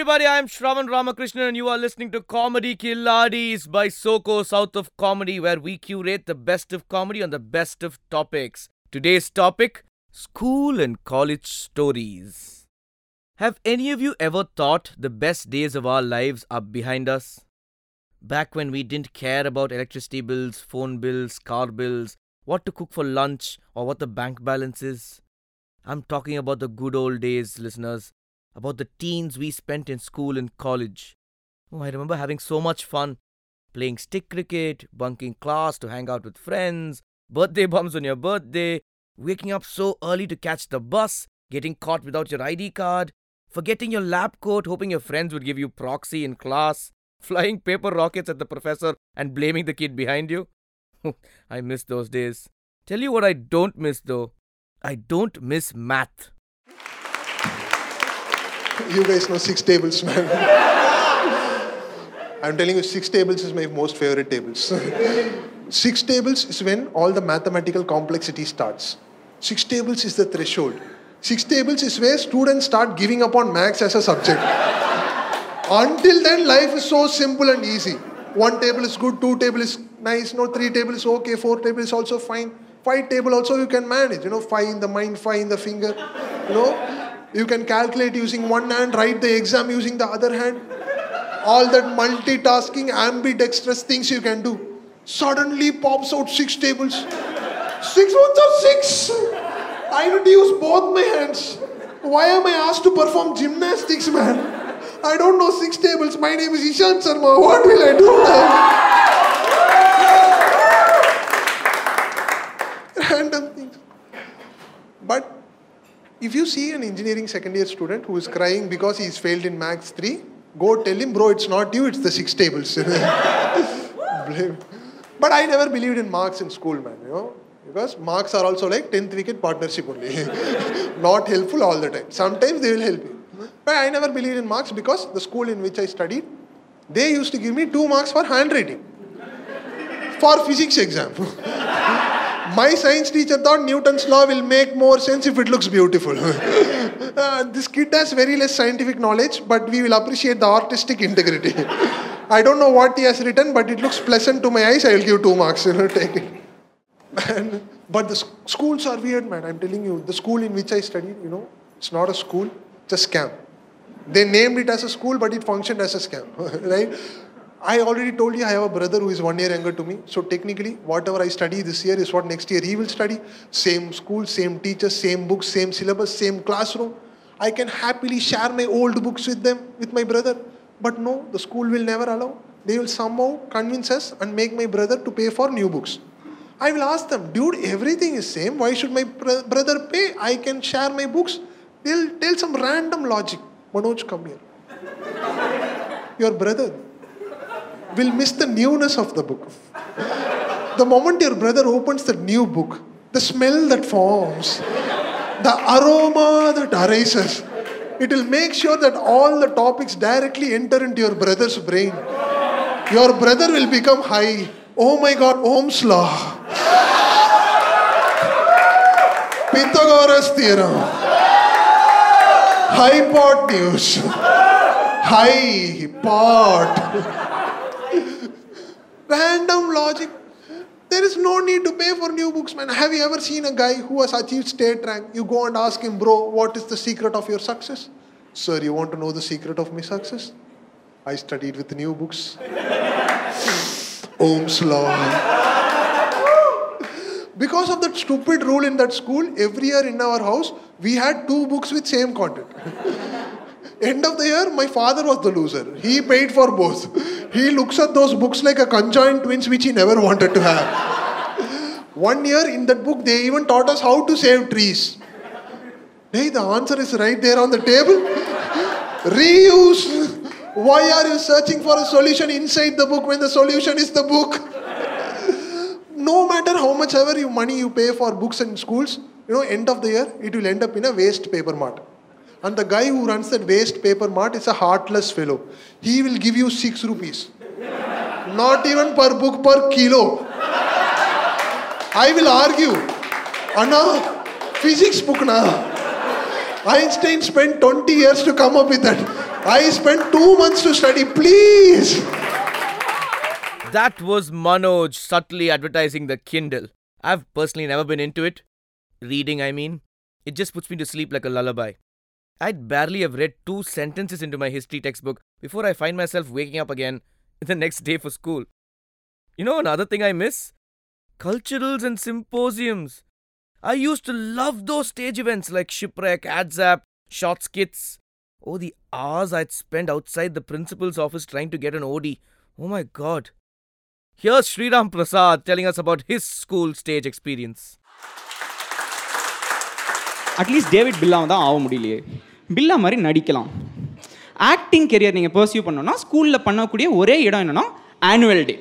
everybody. I'm Shravan Ramakrishnan, and you are listening to Comedy Killadis by SoCo, South of Comedy, where we curate the best of comedy on the best of topics. Today's topic school and college stories. Have any of you ever thought the best days of our lives are behind us? Back when we didn't care about electricity bills, phone bills, car bills, what to cook for lunch, or what the bank balance is. I'm talking about the good old days, listeners, about the teens we spent in school and college. Oh, I remember having so much fun playing stick cricket, bunking class to hang out with friends, birthday bums on your birthday, waking up so early to catch the bus, getting caught without your ID card, forgetting your lab coat, hoping your friends would give you proxy in class, flying paper rockets at the professor and blaming the kid behind you. I miss those days. Tell you what I don't miss though. I don't miss math. You guys know six tables, man. I'm telling you, six tables is my most favorite tables. six tables is when all the mathematical complexity starts. Six tables is the threshold. Six tables is where students start giving up on maths as a subject. Until then, life is so simple and easy. One table is good, two table is nice, no, three table is okay, four table is also fine. Five table also you can manage, you know, five in the mind, five in the finger, you know. You can calculate using one hand, write the exam using the other hand. All that multitasking, ambidextrous things you can do. Suddenly pops out six tables. Six ones are six. I need to use both my hands. Why am I asked to perform gymnastics, man? I don't know six tables. My name is Ishan Sharma. What will I do now? Random if you see an engineering second year student who is crying because he's failed in Maths 3, go tell him, bro, it's not you, it's the six tables. Blame. But I never believed in marks in school, man, you know. Because marks are also like 10th wicket partnership only. not helpful all the time. Sometimes they will help you. But I never believed in marks because the school in which I studied, they used to give me two marks for handwriting. For physics exam. My science teacher thought Newton's law will make more sense if it looks beautiful. uh, this kid has very less scientific knowledge, but we will appreciate the artistic integrity. I don't know what he has written, but it looks pleasant to my eyes. I will give two marks. You know, take it. And, but the schools are weird, man. I'm telling you. The school in which I studied, you know, it's not a school, it's a scam. They named it as a school, but it functioned as a scam, right? I already told you I have a brother who is one year younger to me. So technically, whatever I study this year is what next year he will study. Same school, same teachers, same books, same syllabus, same classroom. I can happily share my old books with them, with my brother. But no, the school will never allow. They will somehow convince us and make my brother to pay for new books. I will ask them, dude, everything is same. Why should my br- brother pay? I can share my books. They'll tell some random logic. Manoj, come here. Your brother will miss the newness of the book. The moment your brother opens the new book, the smell that forms, the aroma that arises, it will make sure that all the topics directly enter into your brother's brain. Your brother will become high. Oh my God, Ohm's law. Pythagoras theorem. Hypotenuse. High pot random logic. There is no need to pay for new books, man. Have you ever seen a guy who has achieved state rank? You go and ask him, bro, what is the secret of your success? Sir, you want to know the secret of my success? I studied with new books. Ohm's law. because of that stupid rule in that school, every year in our house, we had two books with same content. End of the year, my father was the loser. He paid for both. He looks at those books like a conjoined twins which he never wanted to have. One year in that book, they even taught us how to save trees. Hey, the answer is right there on the table. Reuse. Why are you searching for a solution inside the book when the solution is the book? no matter how much ever you money you pay for books and schools, you know, end of the year, it will end up in a waste paper mart. And the guy who runs that waste paper mart is a heartless fellow. He will give you six rupees. Not even per book, per kilo. I will argue. Anna, physics book na. Einstein spent 20 years to come up with that. I spent two months to study, please. That was Manoj subtly advertising the Kindle. I've personally never been into it. Reading, I mean. It just puts me to sleep like a lullaby. I'd barely have read two sentences into my history textbook before I find myself waking up again the next day for school. You know another thing I miss? Culturals and symposiums. I used to love those stage events like Shipwreck, AdZap, Short Skits. Oh, the hours I'd spend outside the principal's office trying to get an OD. Oh my god. Here's Sriram Prasad telling us about his school stage experience. At least David பில்லாவை தான் ஆக முடியலையே பில்லா மாதிரி நடிக்கலாம். Acting career நீங்கள் pursue பண்ணோன்னா ஸ்கூலில் பண்ணக்கூடிய ஒரே இடம் என்னென்னா ஆனுவல் டே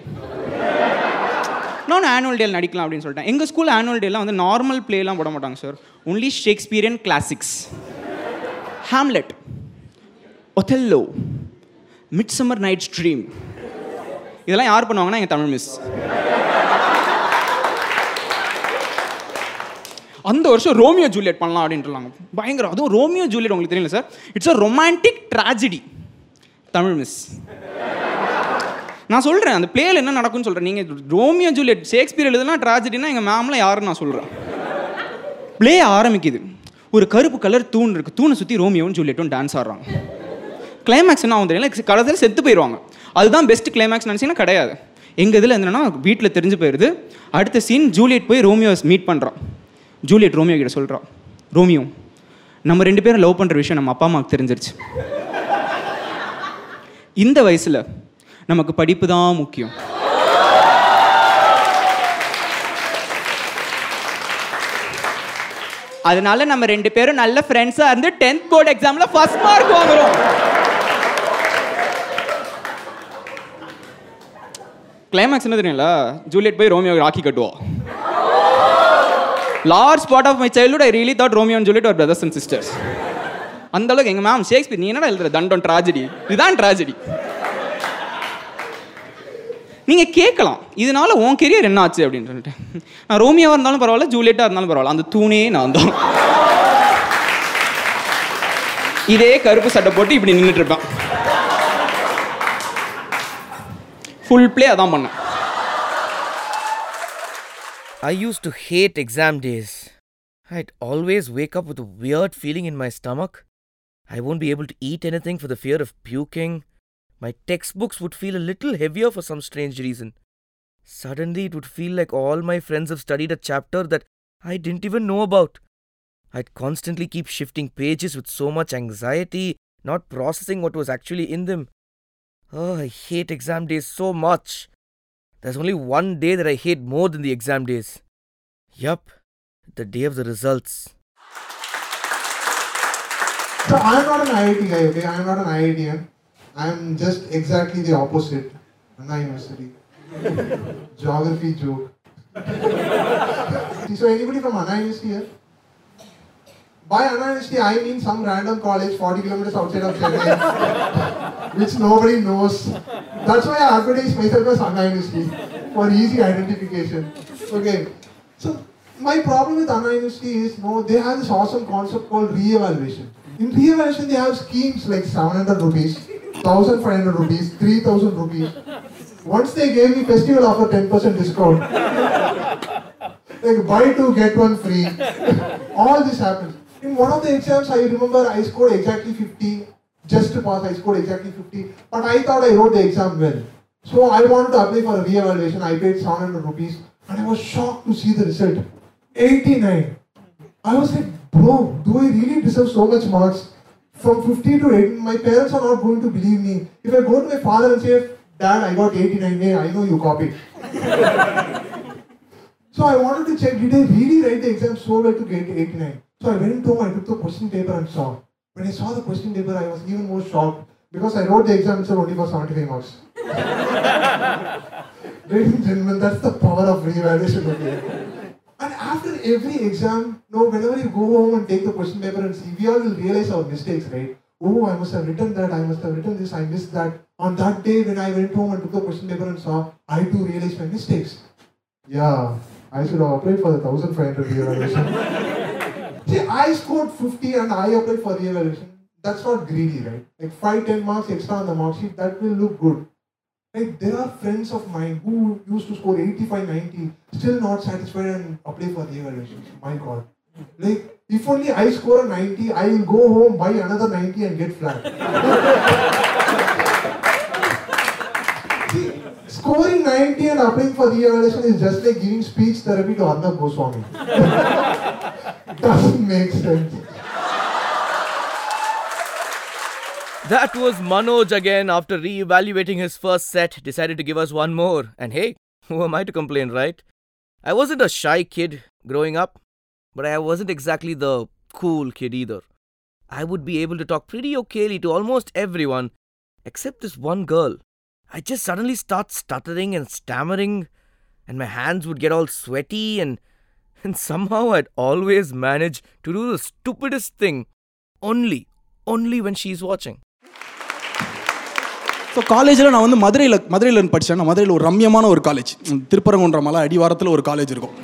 நான் ஆனுவல் டேல நடிக்கலாம் அப்படின்னு சொல்லிட்டேன். எங்கள் ஸ்கூல் ஆனுவல் டேலாம் வந்து நார்மல் பிளேலாம் போட மாட்டாங்க sir only Shakespearean classics Hamlet Othello midsummer night stream இதெல்லாம் யார் பண்ணுவாங்கன்னா எங்கள் தமிழ் மிஸ் அந்த வருஷம் ரோமியோ ஜூலியட் பண்ணலாம் அப்படின்ட்டுலாங்க பயங்கரம். அதுவும் ரோமியோ ஜூலியட் உங்களுக்கு தெரியல sir? It's a romantic tragedy Tamil miss நான் சொல்கிறேன் அந்த பிளேயில் என்ன நடக்கும்னு சொல்கிறேன் நீங்கள் ரோமியோ ஜூலியட் ஷேக்ஸ்பியர் எழுதுனா ட்ராஜடினா எங்கள் மேம்லாம் யாருன்னு நான் சொல்கிறேன் ப்ளே ஆரம்பிக்குது. ஒரு கருப்பு கலர் தூண் இருக்குது தூணை சுற்றி ரோமியோவும் ஜூலியட்டும் டான்ஸ் ஆடுறாங்க. கிளைமேக்ஸ் என்ன ஆகும் தெரியல கடைசியில் செத்து போயிடுவாங்க அதுதான் பெஸ்ட் கிளைமேக்ஸ் நினச்சிங்கன்னா கிடையாது. எங்கள் இதில் என்னன்னா வீட்டில் தெரிஞ்சு போயிடுது அடுத்த சீன் ஜூலியட் போய் ரோமியோஸ் மீட் பண்ணுறான் ஜூலியட் ரோமியோ கிட்ட சொல்கிறான் ரோமியோ நம்ம ரெண்டு பேரும் லவ் பண்ணுற விஷயம் நம்ம அப்பா அம்மாவுக்கு தெரிஞ்சிருச்சு. இந்த வயசில் நமக்கு படிப்பு தான் முக்கியம். அதனால நம்ம ரெண்டு பேரும் நல்ல ஃப்ரெண்ட்ஸாக இருந்து டென்த் போர்டு எக்ஸாமில் ஃபஸ்ட் மார்க் வாங்குறோம். கிளைமேக்ஸ் என்ன தெரியுங்களா ஜூலியட் போய் ரோமியோ ராக்கி கட்டுவோம் large part of my childhood I really thought Romeo சொல்லிட்டு ஒரு பிரதர்ஸ் அண்ட் சிஸ்டர்ஸ் அந்த அளவுக்கு எங்கள் மேம் ஷேக்ஸ்பியர் நீ என்னடா எழுதுற? தண்டம் ட்ராஜடி இதுதான் ட்ராஜடி நீங்கள் கேட்கலாம். இதனால உன் கெரியர் என்ன ஆச்சு அப்படின்னு சொல்லிட்டு. நான் ரோமியோவாக இருந்தாலும் பரவாயில்ல ஜூலியட்டாக இருந்தாலும் பரவாயில்ல. அந்த தூணே நான் தான். இதே கருப்பு சட்டை போட்டு இப்படி நின்றுட்டு இருப்பேன். ஃபுல் ப்ளே அதான் பண்ணேன். I used to hate exam days. I'd always wake up with a weird feeling in my stomach. I won't be able to eat anything for the fear of puking. My textbooks would feel a little heavier for some strange reason. Suddenly, it would feel like all my friends have studied a chapter that I didn't even know about. I'd constantly keep shifting pages with so much anxiety, not processing what was actually in them. Oh, I hate exam days so much. There's only one day that I hate more than the exam days. Yup, the day of the results. So I'm not an IIT guy, okay? I'm not an IITian. I'm just exactly the opposite. Anna University. Geography joke. so anybody from Anna University here? By University, I mean some random college 40 kilometers outside of Chennai, which nobody knows. That's why I advertise myself as Anna University for easy identification. Okay. So my problem with Anna University is, no, they have this awesome concept called re-evaluation. In re-evaluation, they have schemes like 700 rupees, 1500 rupees, 3000 rupees. Once they gave me festival offer 10% discount. like buy two, get one free. All this happens. In one of the exams, I remember I scored exactly 50. Just to pass, I scored exactly 50. But I thought I wrote the exam well. So I wanted to apply for a re-evaluation. I paid 700 rupees. And I was shocked to see the result. 89. I was like, bro, do I really deserve so much marks? From 50 to 80, my parents are not going to believe me. If I go to my father and say, Dad, I got 89, hey, I know you copied. so I wanted to check, did I really write the exam so well to get 89? So I went home, I took the question paper and saw. When I saw the question paper, I was even more shocked because I wrote the exam itself only for 75 marks. Ladies and gentlemen, that's the power of re-evaluation. Okay? And after every exam, no, whenever you go home and take the question paper and see, we all will realize our mistakes, right? Oh, I must have written that, I must have written this, I missed that. On that day when I went home and took the question paper and saw, I too realized my mistakes. Yeah, I should have applied for the 1500 re-evaluation. See, I scored 50 and I applied for re-evaluation. that's not greedy, right? Like 5, 10 marks extra on the mark sheet, that will look good. Like There are friends of mine who used to score 85, 90, still not satisfied and apply for the evaluations. My God. Like, if only I score a 90, I will go home, buy another 90 and get flat. See, scoring 90 and applying for re-evaluation is just like giving speech therapy to Arnab Goswami. Doesn't make sense. That was Manoj again after re evaluating his first set, decided to give us one more. And hey, who am I to complain, right? I wasn't a shy kid growing up, but I wasn't exactly the cool kid either. I would be able to talk pretty okayly to almost everyone, except this one girl. I just suddenly start stuttering and stammering, and my hands would get all sweaty, and, and somehow I'd always manage to do the stupidest thing only, only when she's watching. So காலேஜில் நான் வந்து மதுரையில் மதுரையில் படித்தேன் நான் மதுரையில் ஒரு ரம்யமான ஒரு காலேஜ் திருப்பரங்குன்ற மலை அடிவாரத்தில் ஒரு காலேஜ் இருக்கும்.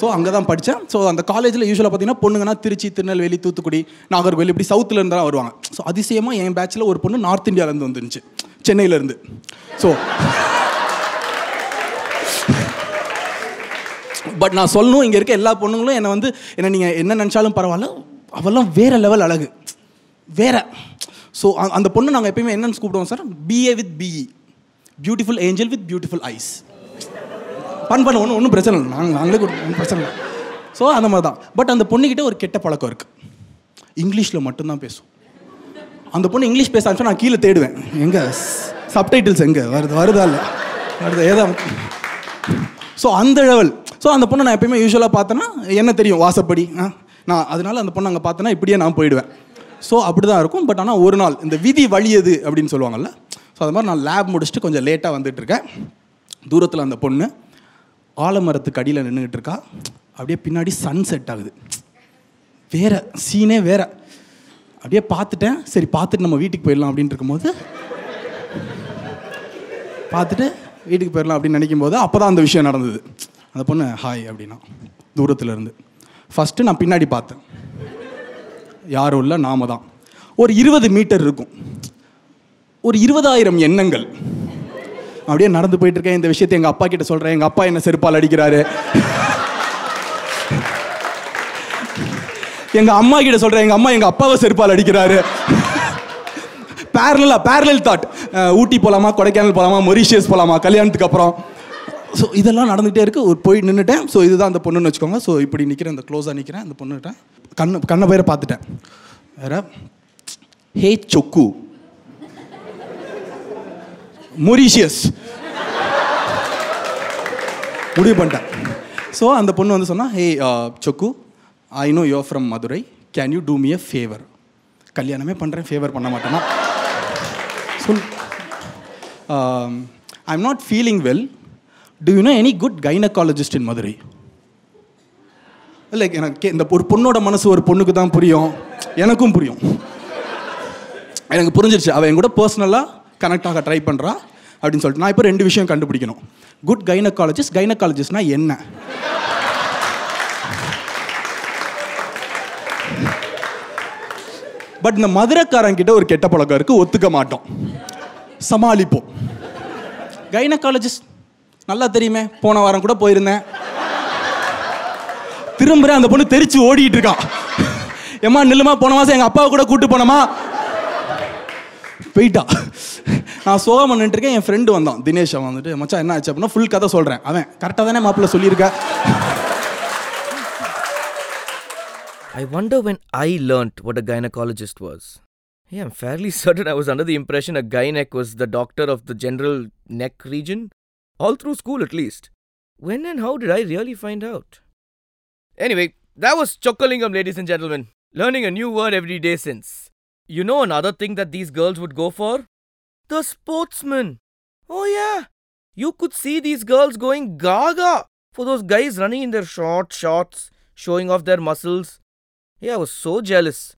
ஸோ அங்கே தான் படித்தேன் ஸோ அந்த காலேஜில் யூஸ்வலாக பார்த்தீங்கன்னா பொண்ணுங்கன்னா திருச்சி திருநெல்வேலி தூத்துக்குடி நாகர்கோவில் இப்படி சவுத்தில் இருந்து தான் வருவாங்க. ஸோ அதிசயமாக என் பேட்சில் ஒரு பொண்ணு நார்த் இந்தியாவிலேருந்து வந்துருந்துச்சு. சென்னையிலேருந்து ஸோ பட் நான் சொல்லணும் இங்கே இருக்க எல்லா பொண்ணுங்களும் என்னை வந்து என்ன நீங்கள் என்ன நினச்சாலும் பரவாயில்ல அவெல்லாம் வேறு லெவல் அழகு. வேற. ஸோ அந்த பொண்ணு நாங்கள் எப்பயுமே என்னன்னு கூப்பிடுவோம் sir BA with BE beautiful angel with beautiful eyes பண் பண்ண ஒன்றும் ஒன்றும் பிரச்சனை இல்லை. நாங்கள் நாங்களே ஒன்றும் பிரச்சனை இல்லை. ஸோ அந்த மாதிரி தான். பட் அந்த பொண்ணுக்கிட்ட ஒரு கெட்ட பழக்கம் இருக்குது இங்கிலீஷில் மட்டும்தான் பேசும் அந்த பொண்ணு இங்கிலீஷ் பேச ஆரம்பிச்சா நான் கீழே தேடுவேன். எங்கே? சப்டைட்டில்ஸ் எங்கே? வருது வருதா இல்லை? வருது ஏதா. ஸோ அந்த லெவல் ஸோ அந்த பொண்ணை நான் எப்பயுமே யூஸ்வலாக பார்த்தேன்னா என்ன தெரியும் வாசப்படி. நான் அதனால அந்த பொண்ணை அங்கே பார்த்தேன்னா இப்படியே நான் போயிடுவேன். ஸோ அப்படி தான் இருக்கும். பட் ஆனால் ஒரு நாள் இந்த விதி வழியது அப்படின்னு சொல்லுவாங்கல்ல. ஸோ அது மாதிரி நான் லேப் முடிச்சுட்டு கொஞ்சம் லேட்டாக வந்துட்டுருக்கேன் தூரத்தில் அந்த பொண்ணு ஆலமரத்துக்கு அடியில் நின்றுக்கிட்டு இருக்கா. அப்படியே பின்னாடி சன் செட் ஆகுது. வேற சீனே வேற. அப்படியே பார்த்துட்டேன். சரி பார்த்துட்டு நம்ம வீட்டுக்கு போயிடலாம் அப்படின்னு இருக்கும்போது பார்த்துட்டு வீட்டுக்கு போயிடலாம் அப்படின்னு நினைக்கும் போது அப்போ தான் அந்த விஷயம் நடந்தது. அந்த பொண்ணு ஹாய் அப்படின்னா தூரத்தில் இருந்து ஃபஸ்ட்டு நான் பின்னாடி பார்த்தேன். யாரும் இல்லை நாம தான். ஒரு இருபது மீட்டர் இருக்கும். ஒரு இருபதாயிரம் எண்ணங்கள். அப்படியே நடந்து போயிட்டு இருக்கேன். இந்த விஷயத்தை எங்கள் அப்பா கிட்ட சொல்கிறேன் எங்கள் அப்பா என்ன செருப்பால் அடிக்கிறாரு? எங்கள் அம்மா கிட்ட சொல்கிறேன் எங்கள் அம்மா எங்கள் அப்பாவை செருப்பால் அடிக்கிறாரு. பேரலா பேரலல் தாட் ஊட்டி போகலாமா கொடைக்கானல் போகலாமா மொரிஷியஸ் போகலாமா கல்யாணத்துக்கு அப்புறம். ஸோ இதெல்லாம் நடந்துகிட்டே இருக்குது ஒரு போய் நின்றுட்டேன் ஸோ இதுதான் அந்த பொண்ணுன்னு வச்சுக்கோங்க. ஸோ இப்படி நிற்கிறேன் அந்த க்ளோஸாக நிற்கிறேன் அந்த பொண்ணுகிட்ட கண்ணு கண்ணை பேரை பார்த்துட்டேன். வேற. ஹே சொக்கு மொரிஷியஸ் முடிவு பண்ணிட்டேன். ஸோ அந்த பொண்ணு வந்து சொன்னால் hey Chokku I know you from Madurai can you do me a favour கல்யாணமே பண்ணுறேன் ஃபேவர் பண்ண மாட்டேன்னா. சொல் I am not feeling well do you know any good gynaecologist in Madurai like எனக்கு இந்த ஒரு பொண்ணோட மனசு ஒரு பொண்ணுக்கு தான் புரியும். எனக்கும் புரியும். எனக்கு புரிஞ்சிருச்சு. அவள் என் கூட பர்சனலாக கனெக்ட் ஆக ட்ரை பண்ணுறா அப்படின்னு சொல்லிட்டு. நான் இப்போ ரெண்டு விஷயம் கண்டுபிடிக்கணும். குட் கைனகாலஜிஸ்ட் கைனகாலஜிஸ்ட்னா என்ன? பட் இந்த மதுரைக்காரங்கிட்ட ஒரு கெட்ட பழக்கம் இருக்குது ஒத்துக்க மாட்டோம். சமாளிப்போம். கைனகாலஜிஸ்ட் நல்லா தெரியுமே போன வாரம் கூட போயிருந்தேன். திரும்புகிறேன் அந்த பொண்ணு தெரிச்சு ஓடிட்டு இருக்கான் ஏம்மா நில்லுமா போன மாதம் எங்கள் அப்பாவை கூட கூட்டு போனோமா? போயிட்டா. நான் சோகம் பண்ணிட்டுருக்கேன் என் ஃப்ரெண்டு வந்தான் தினேஷ் அவன் வந்துட்டு மச்சான் என்ன ஆச்சு? அப்படின்னா ஃபுல் கதை சொல்கிறேன் அவன் கரெக்டாக தானே மாப்பிள்ள சொல்லியிருக்க. I wonder when I learned what a gynaecologist was I am fairly certain I was under the impression a gynaec was the doctor of the general neck region all through school at least. When and how did I really find out? Anyway, that was Chockalingam, ladies and gentlemen. Learning a new word every day since. You know another thing that these girls would go for? The sportsmen. Oh, yeah. You could see these girls going gaga for those guys running in their short shorts, showing off their muscles. Yeah, I was so jealous.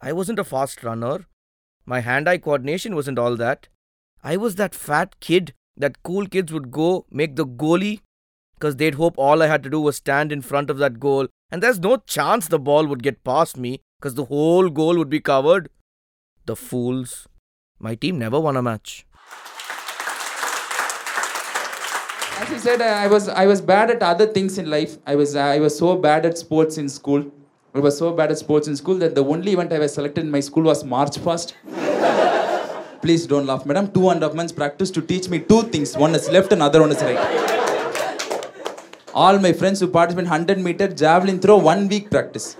I wasn't a fast runner. My hand eye coordination wasn't all that. I was that fat kid that cool kids would go make the goalie because they'd hope all I had to do was stand in front of that goal and there's no chance the ball would get past me because the whole goal would be covered. The fools. My team never won a match. As he said, I was I was bad at other things in life. I was I was so bad at sports in school. I was so bad at sports in school that the only event I was selected in my school was March Past. Please don't laugh, madam. Two and a half months practice to teach me two things. One is left and other one is right. All my friends who participate in 100 meter javelin throw, one week practice.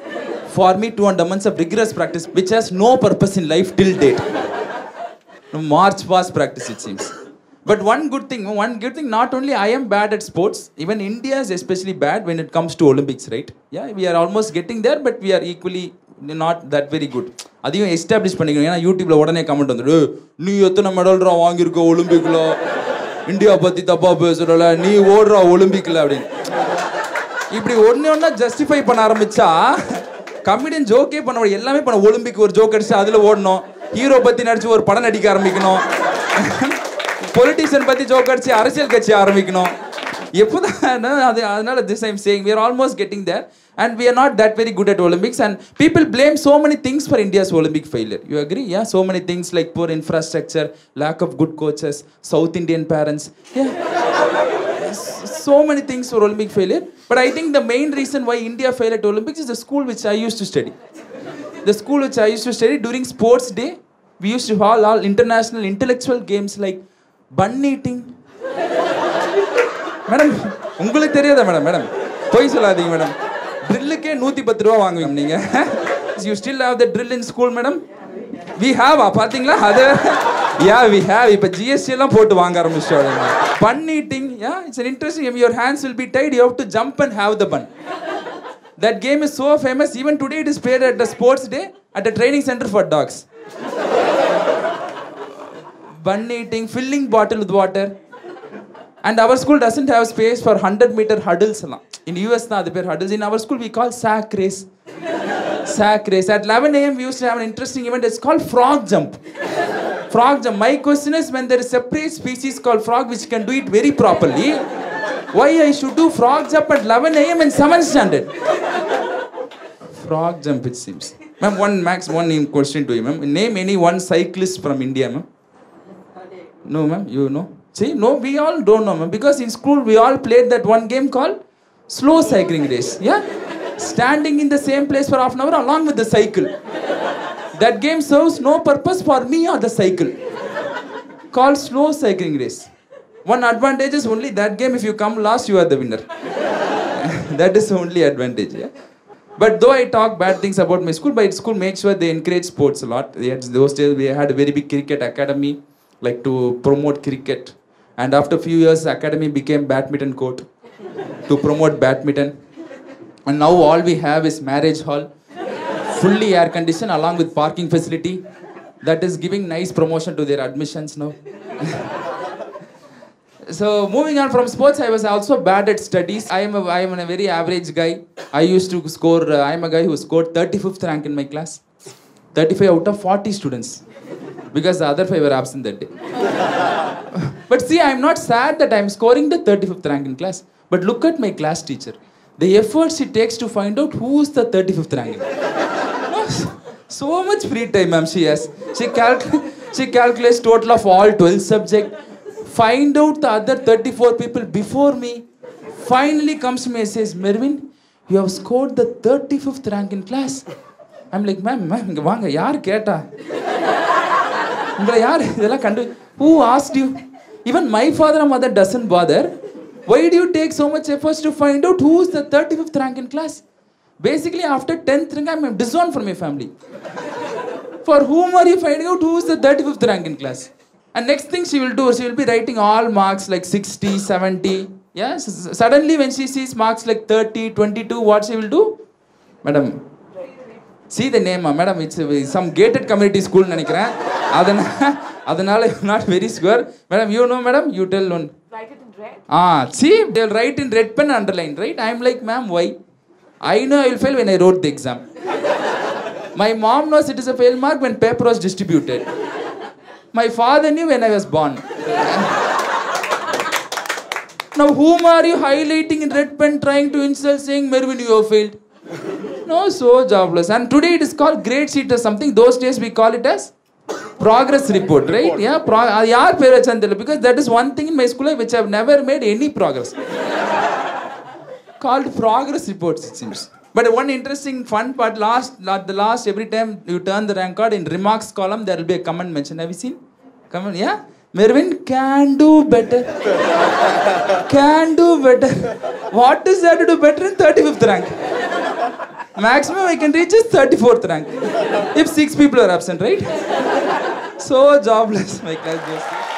For me, two and a months of rigorous practice, which has no purpose in life till date. March past practice, it seems. But one good thing, one good thing, not only I am bad at sports, even India is especially bad when it comes to Olympics, right? Yeah, we are almost getting there, but we are equally not that very good அதையும் establish பண்ணிக்கணும். ஏன்னா யூடியூப்ல உடனே comment வந்துடு நீ எத்தனை மெடல்ரா வாங்கியிருக்க ஒலிம்பிக்ல? India பத்தி தப்பா பேசுறல. நீ ஓடுறா ஒலிம்பிக்ல அப்படின்னு. இப்படி ஒன்று ஒன்றா ஜஸ்டிஃபை பண்ண ஆரம்பிச்சா கமெடியன் ஜோக்கே பண்ண எல்லாமே பண்ண ஒலிம்பிக் ஒரு ஜோக் அடிச்சு அதுல ஓடணும். ஹீரோ பத்தி நடிச்சு ஒரு படம் நடிக்க ஆரம்பிக்கணும். பொலிட்டிஷியன் பத்தி ஜோக் அடிச்சு அரசியல் கட்சி ஆரம்பிக்கணும். எப்போதான் அது அதனால this I'm saying we are almost getting there and we are not that very good at olympics and people blame so many things for india's olympic failure you agree yeah so many things like poor infrastructure lack of good coaches south indian parents yeah so many things for Olympic failure. But I think the main reason why India failed at Olympics is the school which I used to study. The school which I used to study during sports day, we used to have all international intellectual games like bun eating. Madam உங்களுக்கு தெரியாதா madam madam? பொய் சொல்லாதீங்க madam. ட்ரில்லுக்கே நூற்றி பத்து ரூபா வாங்குவீங்க நீங்கள் you still have the drill in school madam? We have a பார்த்தீங்களா? அது யா வி ஹாவ் இப்போ ஜிஎஸ்டி எல்லாம் போட்டு வாங்க ஆரம்பிச்சோம் bun eating yeah it's interesting your hands will be tied you have to jump and have the bun that game is so famous even today it is there at a sports day at a training centre for dogs bun eating filling bottle with water with water and our school doesn't have space for 100 meter hurdles எல்லாம் in US தான் அது பேர் hurdles in our school we call sack race sack race at 11 a.m we used to have an interesting event it's called frog jump frog jump my question is when there is separate species called frog which can do it very properly why I should do frog jump at 11 a.m in 7th standard frog jump it seems ma'am one max one name question to you ma'am name any one cyclist from India ma'am no, ma'am, you know. See, no, we all don't know, because in school we all played that one game called slow cycling race. Yeah? Standing in the same place for half an hour along with the cycle. That game serves no purpose for me or the cycle. Called slow cycling race. One advantage is only that game, if you come last, you are the winner. that is the only advantage. Yeah? But though I talk bad things about my school, but school makes sure they encourage sports a lot. Had, those days we had a very big cricket academy, like to promote cricket. And after few years, academy became badminton court to promote badminton. And now all we have is marriage hall, fully air conditioned along with parking facility. That is giving nice promotion to their admissions now. So moving on from sports, I was also bad at studies. I am a, I am a very average guy. I used to score. Uh, I am a guy who scored 35th rank in my class. 35 out of 40 students, because the other five were absent that day. but see, I'm not sad that I'm scoring the 35th rank in class. But look at my class teacher. The efforts it takes to find out who is the 35th rank. so much free time, ma'am, she has. She, calc- she calculates total of all 12 subjects. Find out the other 34 people before me. Finally comes to me and says, Mervyn, you have scored the 35th rank in class. I'm like, ma'am, ma'am, வாங்க யார் கேட்டா உங்களை யார் இதெல்லாம் கண்டு who asked you even my father and mother doesn't bother why do you take so much efforts to find out who is the 35th rank in class basically after 10th rank i'm disowned from my family for whom are you finding out who is the 35th rank in class and next thing she will do she will be writing all marks like 60 70 yes suddenly when she sees marks like 30 22 what she will do madam see the name madam it's some gated community ஸ்கூல்னு நினைக்கிறேன். அதனால் அதனால் you not very sure madam you know madam you tell one uh see tell write in red pen underline right I am like ma'am why I know I will fail when I wrote the exam my mom knows it is a fail mark when paper was distributed my father knew when I was born Now, whom are you highlighting in red pen trying to insult saying, Mervin, you have failed? No, so jobless. And today it is called great sheet or something. Those days we call it as progress report, right? Yeah, pro- uh, yaar because that is one thing in my school life which I have never made any progress. called progress reports, it seems. But one interesting fun part, last, at the last, every time you turn the rank card, in remarks column, there will be a comment mentioned. Have you seen? Comment, yeah? Mervyn can do better. can do better. What is there to do better in 35th rank? Maximum I can reach is 34th rank. If six people are absent, right? So jobless, my class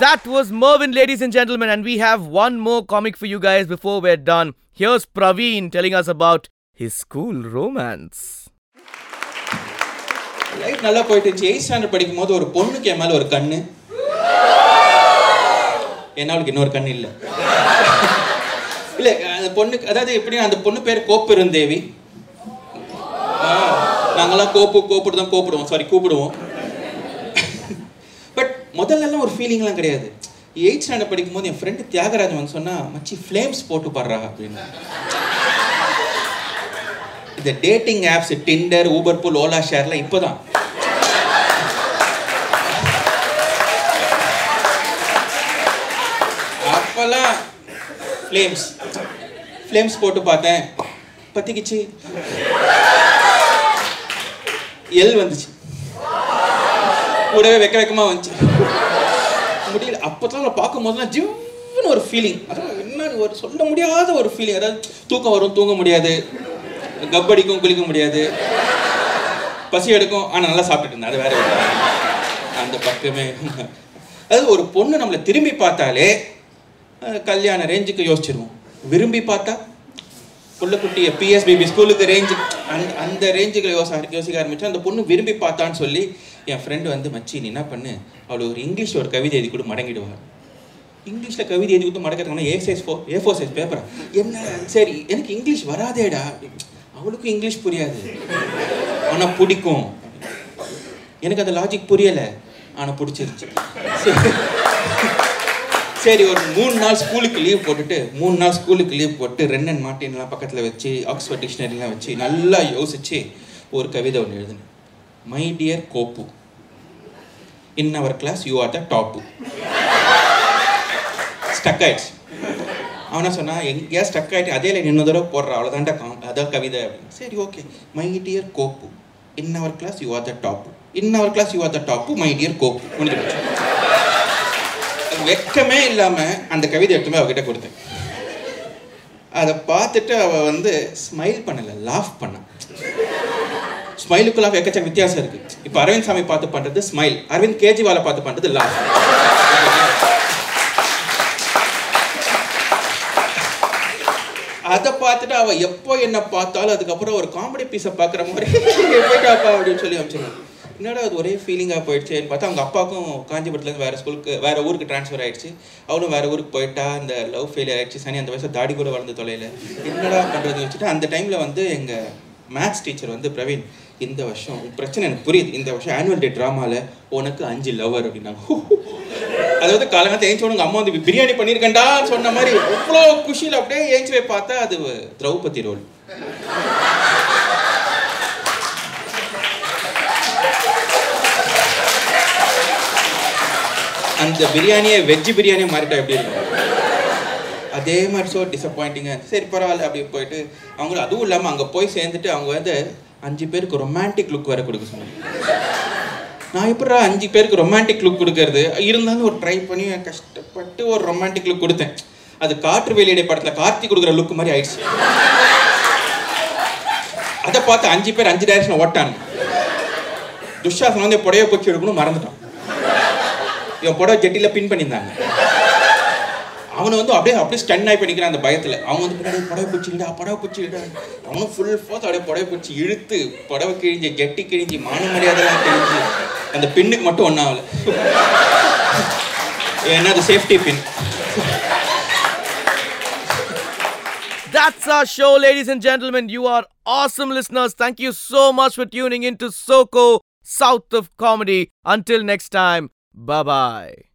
that was Mervyn, ladies and gentlemen, and we have one more comic for you guys before we're done. Here's Praveen telling us about his school romance. Life நல்லா போயிட்டு இருந்துச்சு eight standard படிக்கும் போது ஒரு பொண்ணுக்கு என் மேலே ஒரு கண்ணு என்ன அவளுக்கு இன்னொரு கண்ணு இல்லை இல்லை அந்த பொண்ணுக்கு அதாவது எப்படின்னா அந்த பொண்ணு பேர் கோப்பெருந்தேவி. ஆ, கோப்பு கோப்பிட்டு தான் கூப்பிடுவோம். சாரி கூப்பிடுவோம். பட் முதல்லலாம் ஒரு ஃபீலிங்லாம் கிடையாது. எயிட் ஸ்டாண்டர்ட் படிக்கும் போது என் ஃப்ரெண்டு தியாகராஜன் வந்து சொன்னா மச்சி ஃப்ளேம்ஸ் போட்டு பாடுறா அப்படின்னு. இந்த dating apps Tinder Uber pool Ola ஷேர்லாம் இப்போதான். அப்பெல்லாம் ஃப்ளேம்ஸ் ஃப்ளேம்ஸ் போட்டு பார்த்தேன். பத்திக்கிச்சு. எல் வந்துச்சு. கூடவே வெக்க வெக்கமாக வந்துச்சு. முடியல. அப்போதான் நான் பார்க்கும் போதுலாம் ஜிவ்னு ஒரு ஃபீலிங் அதான் என்ன ஒரு சொல்ல முடியாத ஒரு ஃபீலிங் அதாவது தூக்கம் வரும் தூங்க முடியாது. கப்படிக்கும் குளிக்க முடியாது. பசி எடுக்கும் ஆனால் நல்லா சாப்பிட்டுட்டு இருந்தேன். அது வேற அந்த பக்கமே. அது ஒரு பொண்ணு நம்மளை திரும்பி பார்த்தாலே கல்யாண ரேஞ்சுக்கு யோசிச்சிருவோம். விரும்பி பார்த்தா புள்ளக்குட்டிய பிஎஸ்பிபி ஸ்கூலுக்கு ரேஞ்சு அந் அந்த ரேஞ்சுக்கு யோச யோசிக்க ஆரம்பிச்சா அந்த பொண்ணு விரும்பி பார்த்தான்னு சொல்லி என் ஃப்ரெண்டு வந்து மச்சி நீ என்ன பண்ணு? அவள் ஒரு இங்கிலீஷில் ஒரு கவிதை எழுதி கூட மடங்கிடுவார் இங்கிலீஷில் கவிதை எழுதி கொடுத்து மடக்கிறதுனா ஏ சைஸ் ஃபோ ஏ ஃபோர் சைஸ் பேப்பரா என்ன சரி எனக்கு இங்கிலீஷ் வராதேடா. அவளுக்கும் இங்கிலீஷ் புரியாது. ஆனால் பிடிக்கும். எனக்கு அந்த லாஜிக் புரியலை. ஆனால் பிடிச்சிருச்சு. சரி. சரி ஒரு மூணு நாள் ஸ்கூலுக்கு லீவ் போட்டுட்டு மூணு நாள் ஸ்கூலுக்கு லீவ் போட்டு ரென்னன் மார்ட்டின்லாம் பக்கத்தில் வச்சு ஆக்ஸ்ஃபோர்ட் டிக்ஷனரிலாம் வச்சு நல்லா யோசிச்சு ஒரு கவிதை ஒன்று எழுதுனேன். My dear Koppu in our class you are the top stuck ஆயிடுச்சு. அவனா சொன்னா எங்கேயா ஸ்டக் ஆகிட்டு அதே இன்னொரு தடவை போடுற அவ்வளோதான்டா காம் அதான் கவிதை அப்படின்னு. சரி okay my dear Koppu in our class you are the top in our class you are the top my dear Koppu முடிஞ்சு வெக்கமே இல்லாம அந்த கவிதை எடுத்துமே அவகிட்ட கொடுத்தேன். அதை பார்த்துட்டு அவ வந்து ஸ்மைல் பண்ணல லாஃப் பண்ண. ஸ்மைலுக்கு லாஃப் எக்கச்சக்க வித்தியாசம் இருக்கு. இப்போ அரவிந்த் சாமி பார்த்து பண்றது ஸ்மைல் அரவிந்த் கேஜ்ரிவாலை பார்த்து பண்றது லாஃப் அதை பார்த்துட்டு அவ எப்போ என்ன பார்த்தாலும் அதுக்கப்புறம் ஒரு காமெடி பீஸை பார்க்குற மாதிரி அப்படின்னு சொல்லி அமைச்சிருவாங்க என்னடா அது ஒரே ஃபீலிங்காக போயிடுச்சுன்னு பார்த்தா அவங்க அப்பாவுக்கும் காஞ்சிபுரத்துலேருந்து வேறு ஸ்கூலுக்கு வேறு ஊருக்கு ட்ரான்ஸ்ஃபர் ஆகிடுச்சு அவளும் வேறு ஊருக்கு போயிட்டா அந்த லவ் ஃபெயிலியர் ஆகிடுச்சு சனி அந்த வயசு தாடி கூட வளர்ந்த தொலைல. என்னடா பண்ணுறது வச்சுட்டு அந்த டைமில் வந்து எங்கள் மேத்ஸ் டீச்சர் வந்து பிரவீன் இந்த வருஷம் பிரச்சனை எனக்கு புரியுது. இந்த வருஷம் ஆனுவல் டே ட்ராமாவில் உனக்கு அஞ்சு லவர் அப்படின்னாங்க. அதாவது காலங்கத்தை ஏஞ்சி உனக்கு அம்மா வந்து பிரியாணி பண்ணியிருக்கேன்டா சொன்ன மாதிரி அவ்வளோ குஷியில் அப்படியே ஏஞ்சி போய் பார்த்தா அது திரௌபதி ரோல். இந்த பிரியாணியை வெஜ்ஜு பிரியாணியை மாறிட்டா எப்படி இருக்கும்? அதே மாதிரி ஸோ டிசப்பாயிண்டிங்காக சரி பரவாயில்ல அப்படி போயிட்டு அவங்களும் அதுவும் இல்லாமல் அங்கே போய் சேர்ந்துட்டு அவங்க வந்து அஞ்சு பேருக்கு ரொமான்டிக் லுக் வேற கொடுக்க சொன்னாங்க. நான் எப்படா அஞ்சு பேருக்கு ரொமான்டிக் லுக் கொடுக்கறது? இருந்தாலும் ஒரு ட்ரை பண்ணி கஷ்டப்பட்டு ஒரு ரொமான்டிக் லுக் கொடுத்தேன். அது காற்று வெளியிடை படத்தில் கார்த்தி கொடுக்குற லுக் மாதிரி ஆயிடுச்சு. அதை பார்த்து அஞ்சு பேர் அஞ்சு டைரக்ஷன் ஓட்டானுங்க. துஷாசன் வந்து புடைய போச்சு எடுக்கணும் மறந்துட்டான். இவன் புடவை ஜெட்டியில் பின் பண்ணியிருந்தாங்க அவனை வந்து அப்படியே அப்படியே ஸ்டன் ஆகி பண்ணிக்கிறான் அந்த பயத்தில் அவன் வந்து பின்னாடி புடவை பிடிச்சிடா புடவை பிடிச்சிடா அவனும் ஃபுல் ஃபோர்ஸ் அப்படியே புடவை பிடிச்சி இழுத்து புடவை கிழிஞ்சு ஜெட்டி கிழிஞ்சு மான மரியாதைலாம் கிழிஞ்சி அந்த பின்னுக்கு மட்டும் ஒன்றும் ஆகலை ஏன்னா அது safety pin That's our show, ladies and gentlemen. You are awesome listeners. Thank you so much for tuning in to SoCo, South of Comedy. Until next time, bye bye.